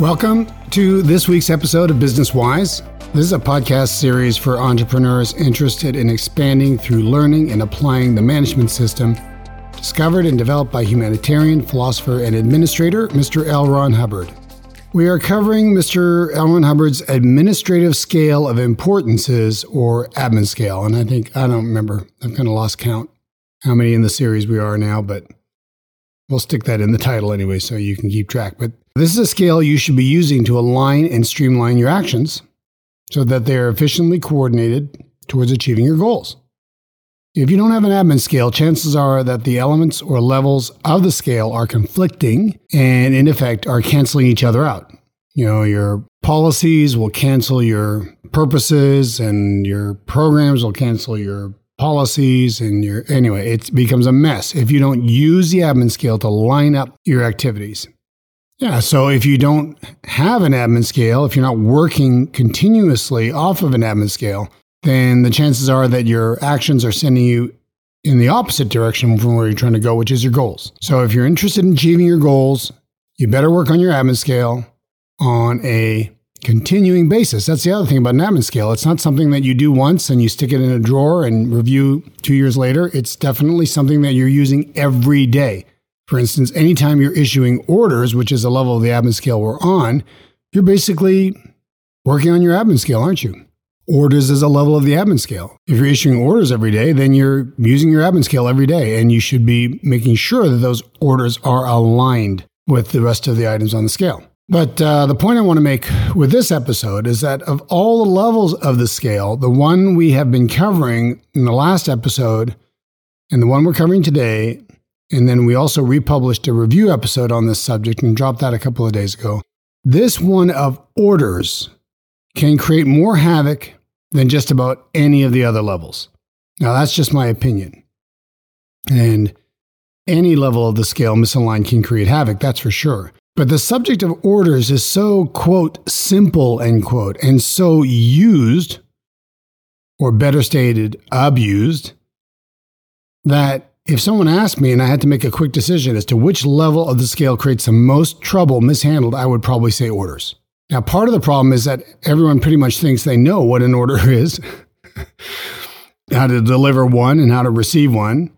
Welcome to this week's episode of Business Wise. This is a podcast series for entrepreneurs interested in expanding through learning and applying the management system discovered and developed by humanitarian, philosopher, and administrator Mr. L. Ron Hubbard. We are covering Mr. L. Ron Hubbard's administrative scale of importances or admin scale. And I think, I don't remember, I've kind of lost count how many in the series we are now, but we'll stick that in the title anyway so you can keep track. But this is a scale you should be using to align and streamline your actions so that they are efficiently coordinated towards achieving your goals. If you don't have an admin scale, chances are that the elements or levels of the scale are conflicting and, in effect, are canceling each other out. You know, your policies will cancel your purposes, and your programs will cancel your policies and your anyway it becomes a mess if you don't use the admin scale to line up your activities yeah so if you don't have an admin scale if you're not working continuously off of an admin scale then the chances are that your actions are sending you in the opposite direction from where you're trying to go which is your goals so if you're interested in achieving your goals you better work on your admin scale on a continuing basis. That's the other thing about an admin scale. It's not something that you do once and you stick it in a drawer and review two years later. It's definitely something that you're using every day. For instance, anytime you're issuing orders, which is the level of the admin scale we're on, you're basically working on your admin scale, aren't you? Orders is a level of the admin scale. If you're issuing orders every day, then you're using your admin scale every day, and you should be making sure that those orders are aligned with the rest of the items on the scale. But uh, the point I want to make with this episode is that of all the levels of the scale, the one we have been covering in the last episode and the one we're covering today, and then we also republished a review episode on this subject and dropped that a couple of days ago. This one of orders can create more havoc than just about any of the other levels. Now, that's just my opinion. And any level of the scale misaligned can create havoc, that's for sure. But the subject of orders is so, quote, simple, end quote, and so used, or better stated, abused, that if someone asked me and I had to make a quick decision as to which level of the scale creates the most trouble mishandled, I would probably say orders. Now, part of the problem is that everyone pretty much thinks they know what an order is, how to deliver one and how to receive one.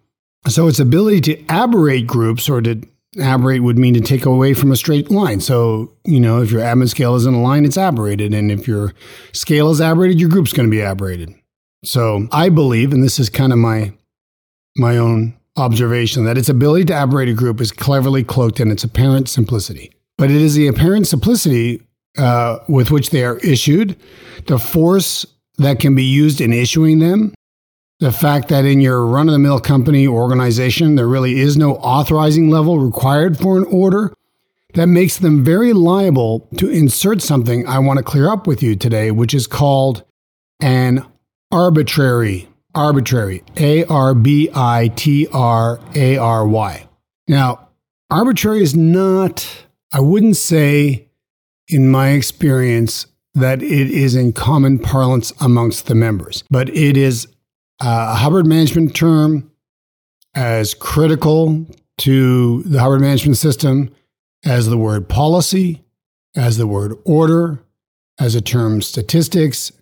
So its ability to aberrate groups or to aberrate would mean to take away from a straight line. So, you know, if your admin scale is in a line, it's aberrated. And if your scale is aberrated, your group's going to be aberrated. So I believe, and this is kind of my my own observation, that its ability to aberrate a group is cleverly cloaked in its apparent simplicity. But it is the apparent simplicity uh, with which they are issued, the force that can be used in issuing them, the fact that in your run of the mill company or organization, there really is no authorizing level required for an order, that makes them very liable to insert something I want to clear up with you today, which is called an arbitrary, arbitrary, A R B I T R A R Y. Now, arbitrary is not, I wouldn't say, in my experience, that it is in common parlance amongst the members, but it is a Hubbard management term as critical to the Hubbard management system as the word policy, as the word order, as the term statistics.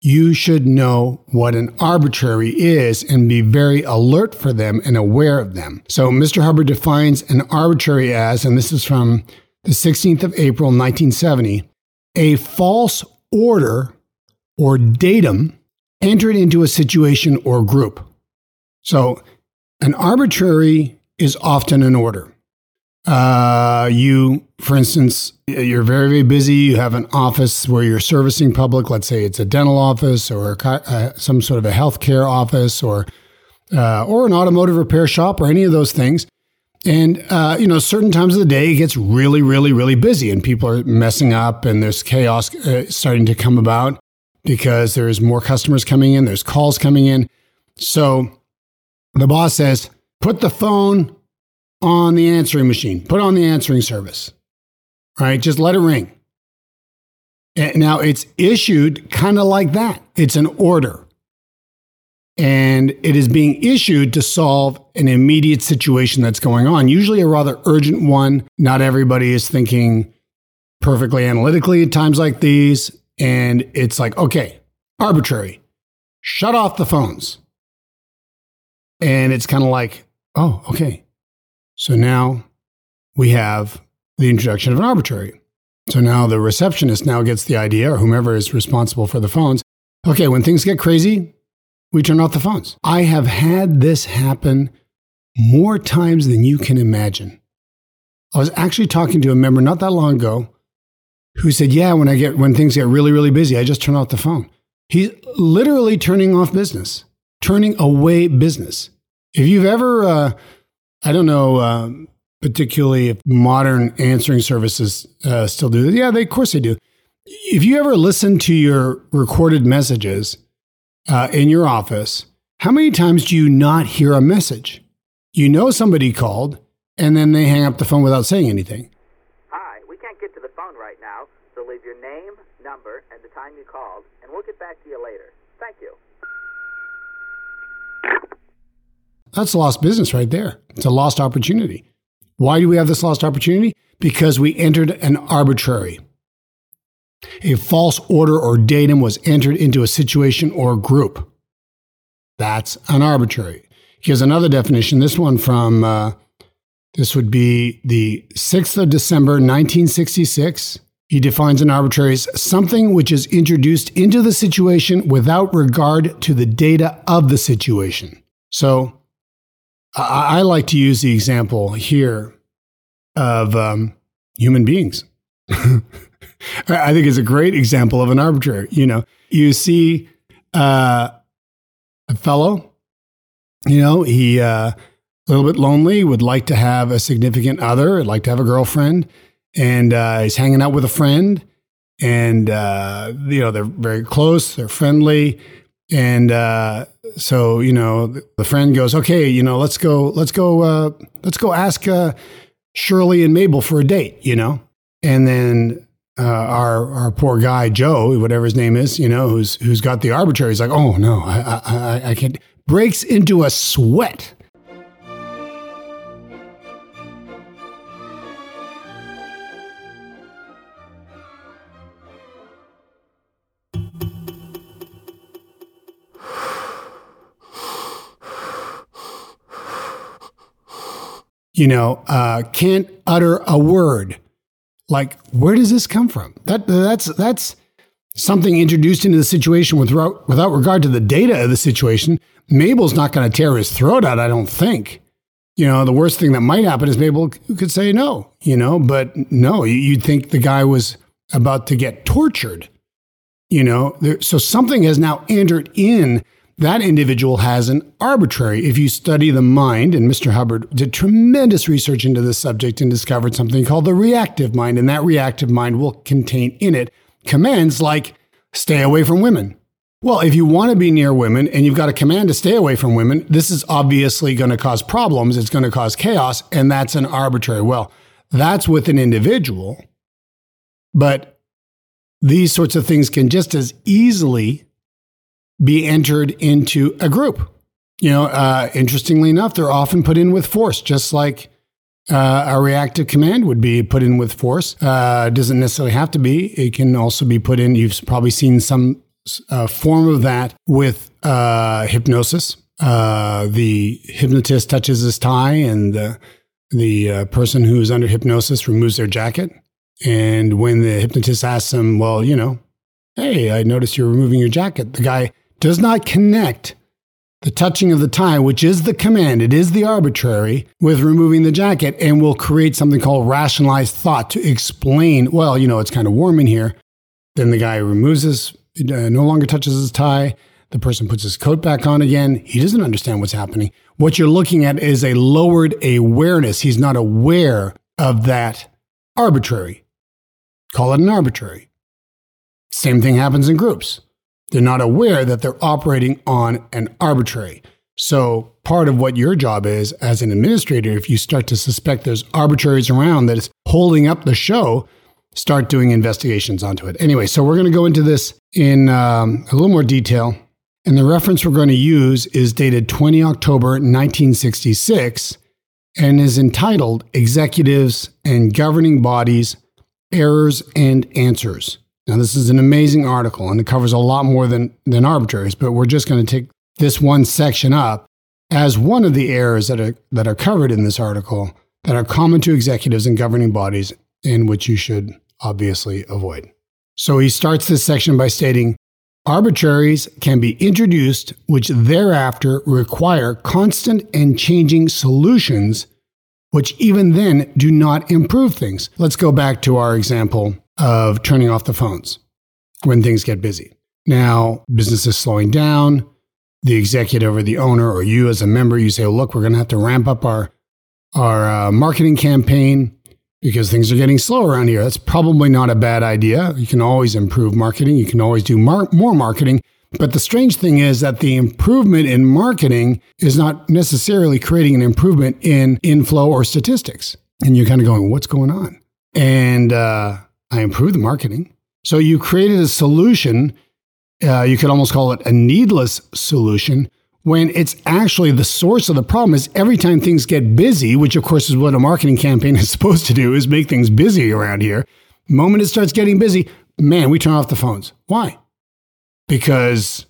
You should know what an arbitrary is and be very alert for them and aware of them. So, Mr. Hubbard defines an arbitrary as, and this is from the 16th of April, 1970, a false order or datum entered into a situation or group. So, an arbitrary is often an order. Uh, you, for instance, you're very, very busy. You have an office where you're servicing public. Let's say it's a dental office or a, uh, some sort of a healthcare office or uh, or an automotive repair shop or any of those things. And uh, you know, certain times of the day it gets really, really, really busy, and people are messing up, and there's chaos uh, starting to come about because there's more customers coming in, there's calls coming in. So the boss says, put the phone on the answering machine, put on the answering service. right? just let it ring. And now it's issued kind of like that. It's an order. And it is being issued to solve an immediate situation that's going on, usually a rather urgent one. Not everybody is thinking perfectly analytically at times like these. And it's like, okay, arbitrary, shut off the phones. And it's kind of like, oh, okay. So now we have the introduction of an arbitrary. So now the receptionist now gets the idea, or whomever is responsible for the phones. Okay, when things get crazy, we turn off the phones. I have had this happen more times than you can imagine. I was actually talking to a member not that long ago who said, "Yeah, when I get when things get really really busy, I just turn off the phone." He's literally turning off business, turning away business. If you've ever, uh, I don't know, uh, particularly if modern answering services uh, still do. Yeah, they of course they do. If you ever listen to your recorded messages uh, in your office, how many times do you not hear a message? You know somebody called, and then they hang up the phone without saying anything. Hi, we can't get to the phone right now, so leave your name, number, and the time you called, and we'll get back to you later. Thank you. That's lost business right there. It's a lost opportunity. Why do we have this lost opportunity? Because we entered an arbitrary. A false order or datum was entered into a situation or group. That's an arbitrary. Here's another definition. This one from, uh, this would be the 6th of December, 1966. He defines an arbitrary as something which is introduced into the situation without regard to the data of the situation. So I, I like to use the example here of um, human beings. I think it's a great example of an arbitrary. You know, you see uh, a fellow, you know, he uh, a little bit lonely, would like to have a significant other, would like to have a girlfriend, and uh, he's hanging out with a friend, and uh, you know they're very close, they're friendly, and uh, so you know the friend goes, okay, you know, let's go, let's go, uh, let's go ask uh, Shirley and Mabel for a date, you know, and then. Uh, our our poor guy Joe, whatever his name is, you know, who's who's got the arbitrary. He's like, oh no, I I, I can't. Breaks into a sweat you know, uh, can't utter a word. Like, where does this come from? That that's that's something introduced into the situation without without regard to the data of the situation. Mabel's not going to tear his throat out, I don't think. You know, the worst thing that might happen is Mabel could say no. You know, but no, you'd think the guy was about to get tortured. You know, so something has now entered in that individual has an arbitrary. If you study the mind, and Mr. Hubbard did tremendous research into this subject and discovered something called the reactive mind, and that reactive mind will contain in it commands like stay away from women. Well, if you want to be near women and you've got a command to stay away from women, this is obviously going to cause problems. It's going to cause chaos, and that's an arbitrary. Well, that's with an individual, but these sorts of things can just as easily be entered into a group. You know, uh, interestingly enough, they're often put in with force, just like uh, a reactive command would be put in with force. Uh, doesn't necessarily have to be. It can also be put in. You've probably seen some uh, form of that with uh, hypnosis. Uh, the hypnotist touches his tie, and the the uh, person who's under hypnosis removes their jacket. And when the hypnotist asks them, "Well, you know, hey, I noticed you're removing your jacket," the guy does not connect the touching of the tie, which is the command, it is the arbitrary, with removing the jacket, and will create something called rationalized thought to explain, well, you know, it's kind of warm in here. Then the guy removes his, uh, no longer touches his tie. The person puts his coat back on again. He doesn't understand what's happening. What you're looking at is a lowered awareness. He's not aware of that arbitrary. Call it an arbitrary. Same thing happens in groups. They're not aware that they're operating on an arbitrary. So, part of what your job is as an administrator, if you start to suspect there's arbitraries around that is holding up the show, start doing investigations onto it. Anyway, so we're going to go into this in um, a little more detail. And the reference we're going to use is dated 20 October 1966 and is entitled Executives and Governing Bodies errors and answers. Now, this is an amazing article and it covers a lot more than, than arbitraries, but we're just going to take this one section up as one of the errors that are, that are covered in this article that are common to executives and governing bodies and which you should obviously avoid. So he starts this section by stating arbitraries can be introduced which thereafter require constant and changing solutions which even then do not improve things. Let's go back to our example of turning off the phones when things get busy. Now, business is slowing down. The executive or the owner or you as a member, you say, well, look, we're going to have to ramp up our, our uh, marketing campaign because things are getting slow around here. That's probably not a bad idea. You can always improve marketing. You can always do mar- more marketing. But the strange thing is that the improvement in marketing is not necessarily creating an improvement in inflow or statistics. And you're kind of going, what's going on? And uh, I improved the marketing. So you created a solution. Uh, you could almost call it a needless solution when it's actually the source of the problem is every time things get busy, which of course is what a marketing campaign is supposed to do, is make things busy around here. The moment it starts getting busy, man, we turn off the phones. Why? Because,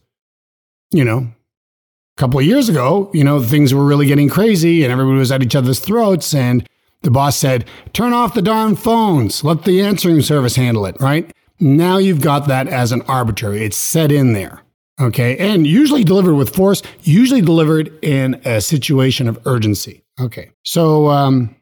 you know, a couple of years ago, you know, things were really getting crazy and everybody was at each other's throats and the boss said, turn off the darn phones. Let the answering service handle it, right? Now you've got that as an arbitrary. It's set in there. Okay. And usually delivered with force, usually delivered in a situation of urgency. Okay. So, um,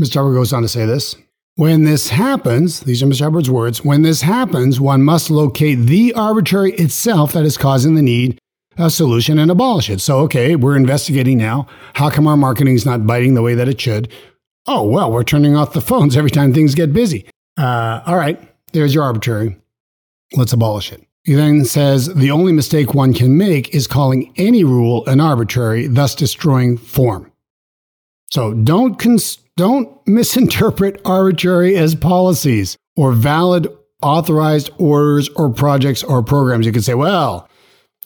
Mr. Hubbard goes on to say this. When this happens, these are Mr. Hubbard's words, when this happens, one must locate the arbitrary itself that is causing the need a solution and abolish it. So, okay, we're investigating now. How come our marketing is not biting the way that it should? Oh, well, we're turning off the phones every time things get busy. Uh, all right, there's your arbitrary. Let's abolish it. He then says the only mistake one can make is calling any rule an arbitrary, thus destroying form. So don't, cons- don't misinterpret arbitrary as policies or valid authorized orders or projects or programs. You can say, well,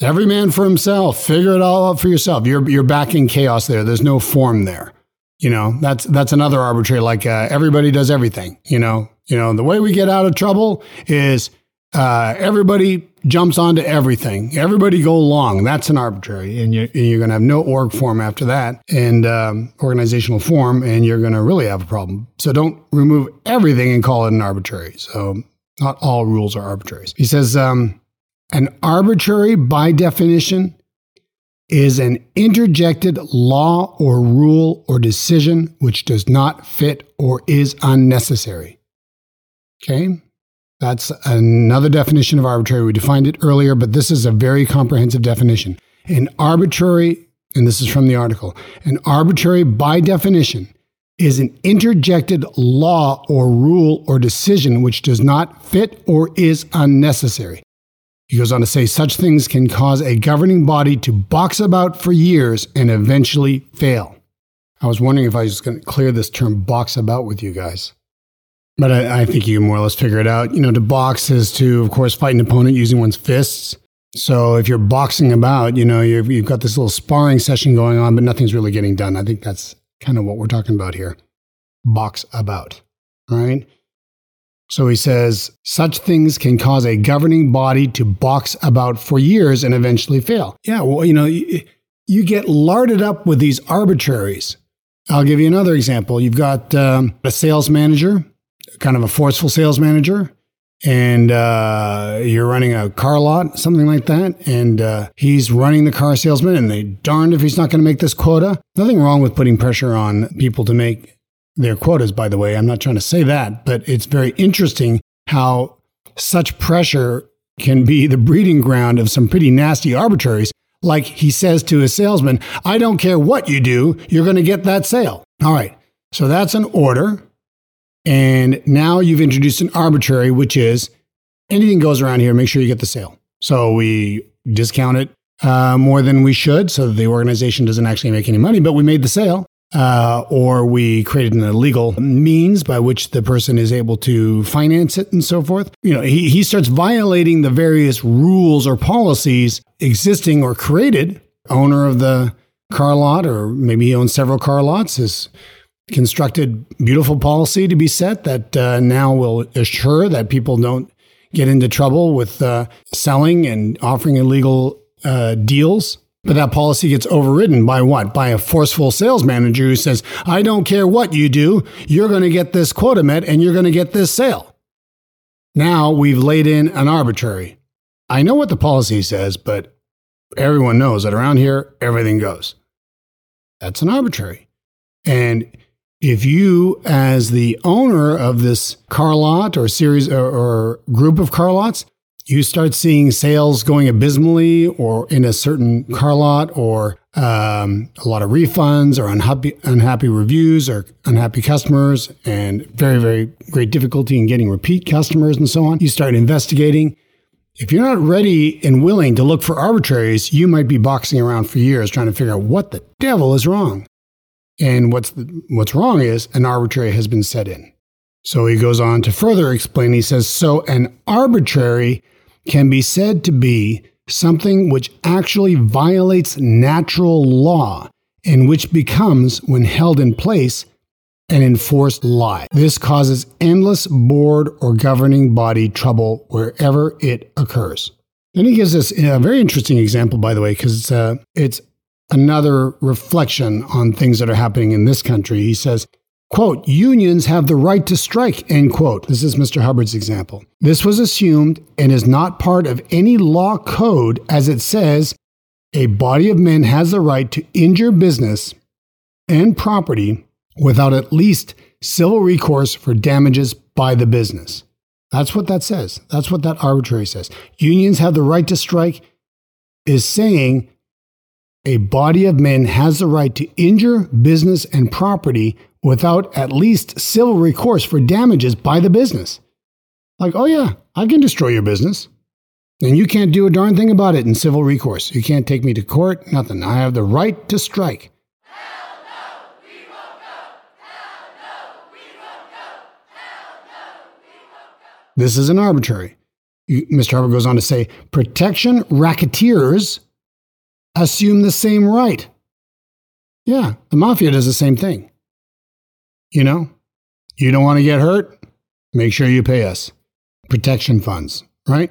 every man for himself, figure it all out for yourself. You're, you're back in chaos there. There's no form there. You know, that's that's another arbitrary. Like uh, everybody does everything. You know, you know the way we get out of trouble is uh, everybody jumps onto everything. Everybody go along. That's an arbitrary, and you're, you're going to have no org form after that, and um, organizational form, and you're going to really have a problem. So don't remove everything and call it an arbitrary. So not all rules are arbitraries. He says um, an arbitrary, by definition, is an interjected law or rule or decision which does not fit or is unnecessary. Okay? That's another definition of arbitrary. We defined it earlier, but this is a very comprehensive definition. An arbitrary, and this is from the article, an arbitrary by definition is an interjected law or rule or decision which does not fit or is unnecessary. He goes on to say such things can cause a governing body to box about for years and eventually fail. I was wondering if I was going to clear this term box about with you guys. But I, I think you more or less figure it out. You know, to box is to, of course, fight an opponent using one's fists. So if you're boxing about, you know, you've, you've got this little sparring session going on, but nothing's really getting done. I think that's kind of what we're talking about here. Box about. All right. So he says, such things can cause a governing body to box about for years and eventually fail. Yeah, well, you know, you, you get larded up with these arbitraries. I'll give you another example. You've got um, a sales manager, kind of a forceful sales manager, and uh, you're running a car lot, something like that, and uh, he's running the car salesman, and they darned if he's not going to make this quota. Nothing wrong with putting pressure on people to make their quotas, by the way. I'm not trying to say that, but it's very interesting how such pressure can be the breeding ground of some pretty nasty arbitraries. Like he says to his salesman, I don't care what you do, you're going to get that sale. All right. So that's an order. And now you've introduced an arbitrary, which is anything goes around here, make sure you get the sale. So we discount it uh, more than we should so the organization doesn't actually make any money, but we made the sale uh, or we created an illegal means by which the person is able to finance it and so forth. You know, he, he starts violating the various rules or policies existing or created. Owner of the car lot, or maybe he owns several car lots, has constructed beautiful policy to be set that uh, now will assure that people don't get into trouble with uh, selling and offering illegal uh, deals. But that policy gets overridden by what? By a forceful sales manager who says, I don't care what you do, you're going to get this quota met and you're going to get this sale. Now we've laid in an arbitrary. I know what the policy says, but everyone knows that around here, everything goes. That's an arbitrary. And if you, as the owner of this car lot or series or, or, group of car lots, you start seeing sales going abysmally or in a certain car lot or um, a lot of refunds or unhappy, unhappy reviews or unhappy customers and very, very great difficulty in getting repeat customers and so on. You start investigating. If you're not ready and willing to look for arbitraries, you might be boxing around for years trying to figure out what the devil is wrong. And what's, the, what's wrong is an arbitrary has been set in. So he goes on to further explain. He says, So an arbitrary can be said to be something which actually violates natural law and which becomes, when held in place, an enforced lie. This causes endless board or governing body trouble wherever it occurs. Then he gives us a very interesting example, by the way, because it's, uh, it's another reflection on things that are happening in this country. He says, quote, unions have the right to strike, end quote. This is Mr. Hubbard's example. This was assumed and is not part of any law code as it says a body of men has the right to injure business and property without at least civil recourse for damages by the business. That's what that says. That's what that arbitrary says. Unions have the right to strike is saying a body of men has the right to injure business and property without at least civil recourse for damages by the business. Like, oh yeah, I can destroy your business. And you can't do a darn thing about it in civil recourse. You can't take me to court, nothing. I have the right to strike. This is an arbitrary. Mr. Hubbard goes on to say protection racketeers assume the same right. Yeah, the mafia does the same thing. You know, you don't want to get hurt? Make sure you pay us. Protection funds, right?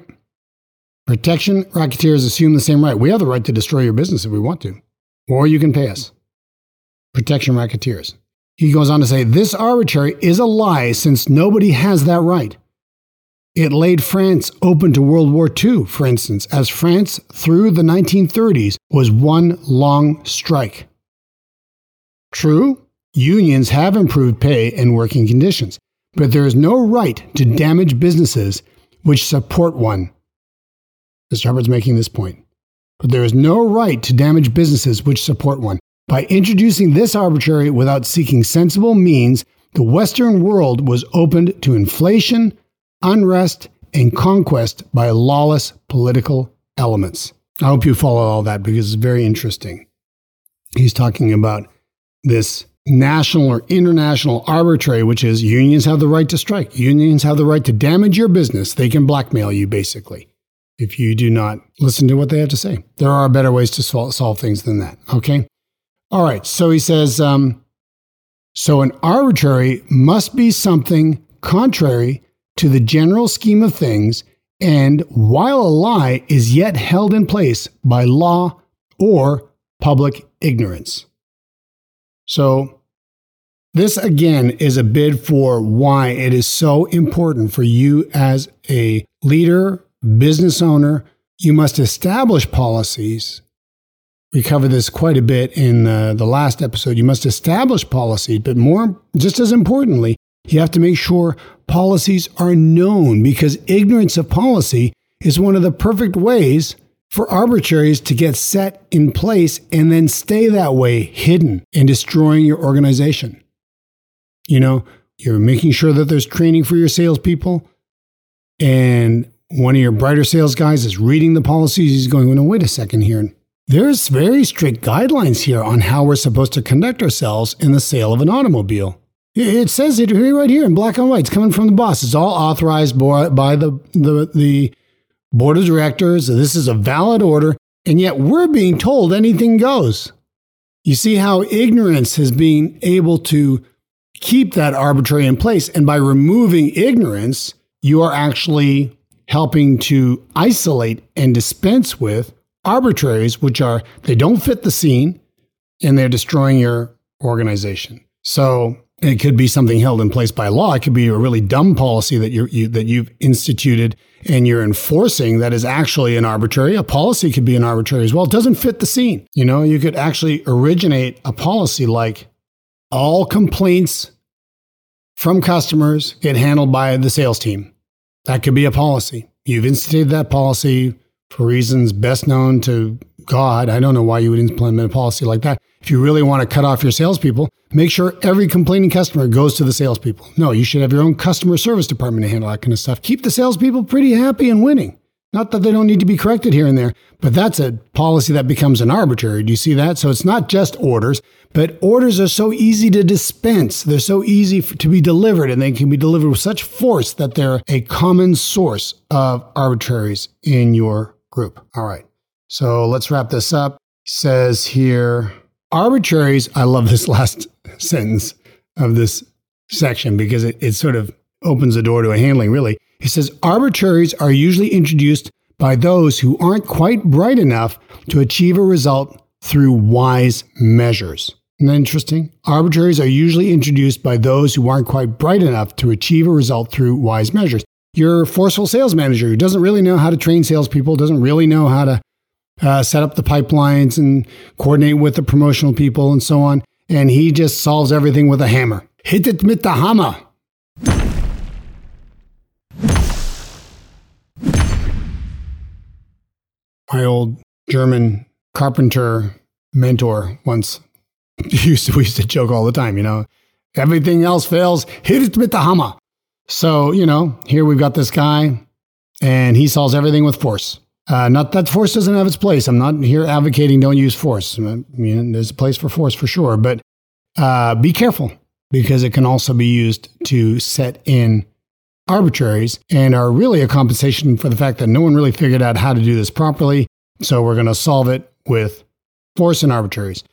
Protection racketeers assume the same right. We have the right to destroy your business if we want to, or you can pay us. Protection racketeers. He goes on to say this arbitrary is a lie since nobody has that right. It laid France open to World War II, for instance, as France through the 1930s was one long strike. True, unions have improved pay and working conditions, but there is no right to damage businesses which support one. Mr. Hubbard's making this point. But there is no right to damage businesses which support one. By introducing this arbitrary without seeking sensible means, the Western world was opened to inflation, unrest, and conquest by lawless political elements. I hope you follow all that because it's very interesting. He's talking about this national or international arbitrary, which is unions have the right to strike. Unions have the right to damage your business. They can blackmail you, basically, if you do not listen to what they have to say. There are better ways to solve things than that. Okay. All right. So he says, um, so an arbitrary must be something contrary to the general scheme of things, and while a lie is yet held in place by law or public ignorance. So, this again is a bid for why it is so important for you as a leader, business owner. You must establish policies. We covered this quite a bit in uh, the last episode. You must establish policy, but more, just as importantly, you have to make sure policies are known because ignorance of policy is one of the perfect ways for arbitraries to get set in place and then stay that way hidden and destroying your organization. You know, you're making sure that there's training for your salespeople, and one of your brighter sales guys is reading the policies. He's going, well, no, wait a second here. There's very strict guidelines here on how we're supposed to conduct ourselves in the sale of an automobile. It says it right here in black and white. It's coming from the boss. It's all authorized by the, the, the board of directors. This is a valid order. And yet we're being told anything goes. You see how ignorance has been able to keep that arbitrary in place. And by removing ignorance, you are actually helping to isolate and dispense with arbitraries, which are they don't fit the scene and they're destroying your organization. So it could be something held in place by law. It could be a really dumb policy that you you, that you've instituted and you're enforcing that is actually an arbitrary. A policy could be an arbitrary as well. It doesn't fit the scene. You know, you could actually originate a policy like all complaints from customers get handled by the sales team. That could be a policy. You've instituted that policy for reasons best known to God. I don't know why you would implement a policy like that. If you really want to cut off your salespeople, make sure every complaining customer goes to the salespeople. No, you should have your own customer service department to handle that kind of stuff. Keep the salespeople pretty happy and winning. Not that they don't need to be corrected here and there, but that's a policy that becomes an arbitrary. Do you see that? So it's not just orders, but orders are so easy to dispense. They're so easy to be delivered, and they can be delivered with such force that they're a common source of arbitraries in your group. All right. So let's wrap this up. Says here arbitraries. I love this last sentence of this section because it, it sort of opens the door to a handling, really. He says arbitraries are usually introduced by those who aren't quite bright enough to achieve a result through wise measures. Isn't that interesting? Arbitraries are usually introduced by those who aren't quite bright enough to achieve a result through wise measures. Your forceful sales manager who doesn't really know how to train salespeople, doesn't really know how to uh, set up the pipelines and coordinate with the promotional people and so on. And he just solves everything with a hammer. Hit it with the hammer. My old German carpenter mentor once used to, we used to joke all the time, you know, everything else fails, hit it with the hammer. So, you know, here we've got this guy and he solves everything with force. Uh, not that force doesn't have its place. I'm not here advocating don't use force. I mean, there's a place for force for sure, but uh, be careful because it can also be used to set in arbitraries and are really a compensation for the fact that no one really figured out how to do this properly. So we're going to solve it with force and arbitraries.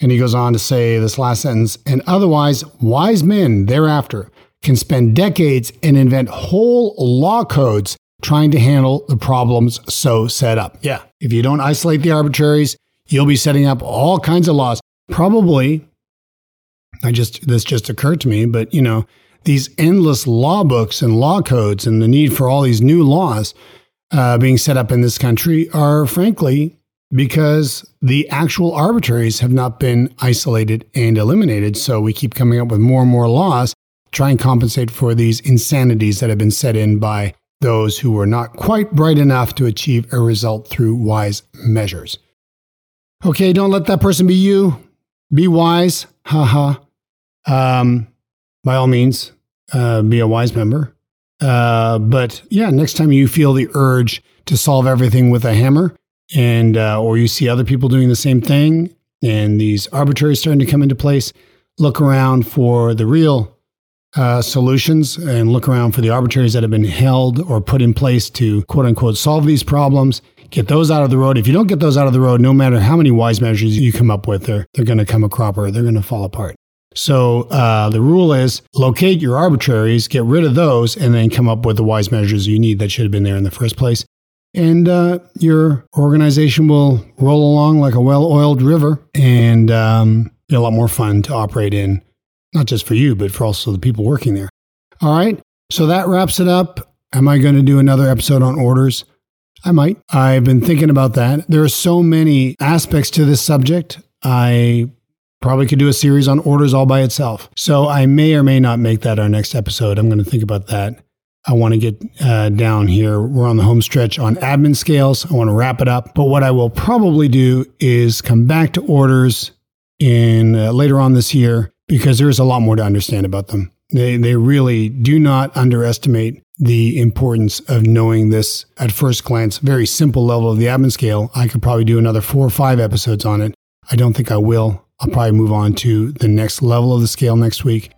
And he goes on to say this last sentence, and otherwise, wise men thereafter can spend decades and invent whole law codes trying to handle the problems so set up. Yeah. If you don't isolate the arbitraries, you'll be setting up all kinds of laws. Probably, I just, this just occurred to me, but you know, these endless law books and law codes and the need for all these new laws uh, being set up in this country are frankly because the actual arbitraries have not been isolated and eliminated. So we keep coming up with more and more laws try and compensate for these insanities that have been set in by those who were not quite bright enough to achieve a result through wise measures. Okay, don't let that person be you. Be wise. Haha. Um, by all means, uh, be a wise member. Uh, but yeah, next time you feel the urge to solve everything with a hammer, and uh, or you see other people doing the same thing, and these arbitraries starting to come into place, look around for the real uh, solutions and look around for the arbitraries that have been held or put in place to quote unquote solve these problems. Get those out of the road. If you don't get those out of the road, no matter how many wise measures you come up with, they're, they're going to come a cropper. They're going to fall apart. So uh, the rule is locate your arbitraries, get rid of those, and then come up with the wise measures you need that should have been there in the first place. And uh, your organization will roll along like a well oiled river and um, be a lot more fun to operate in not just for you, but for also the people working there. All right. So that wraps it up. Am I going to do another episode on orders? I might. I've been thinking about that. There are so many aspects to this subject. I probably could do a series on orders all by itself. So I may or may not make that our next episode. I'm going to think about that. I want to get uh, down here. We're on the home stretch on admin scales. I want to wrap it up. But what I will probably do is come back to orders in uh, later on this year because there is a lot more to understand about them. They, they really do not underestimate the importance of knowing this at first glance, very simple level of the admin scale. I could probably do another four or five episodes on it. I don't think I will. I'll probably move on to the next level of the scale next week.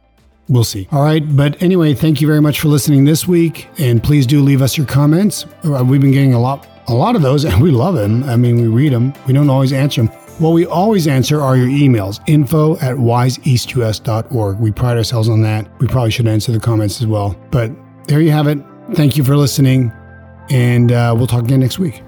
We'll see. All right. But anyway, thank you very much for listening this week. And please do leave us your comments. Uh, we've been getting a lot, a lot of those, and we love them. I mean, we read them. We don't always answer them What we always answer are your emails, info at wiseeastus.org. We pride ourselves on that. We probably should answer the comments as well. But there you have it. Thank you for listening, and uh, we'll talk again next week.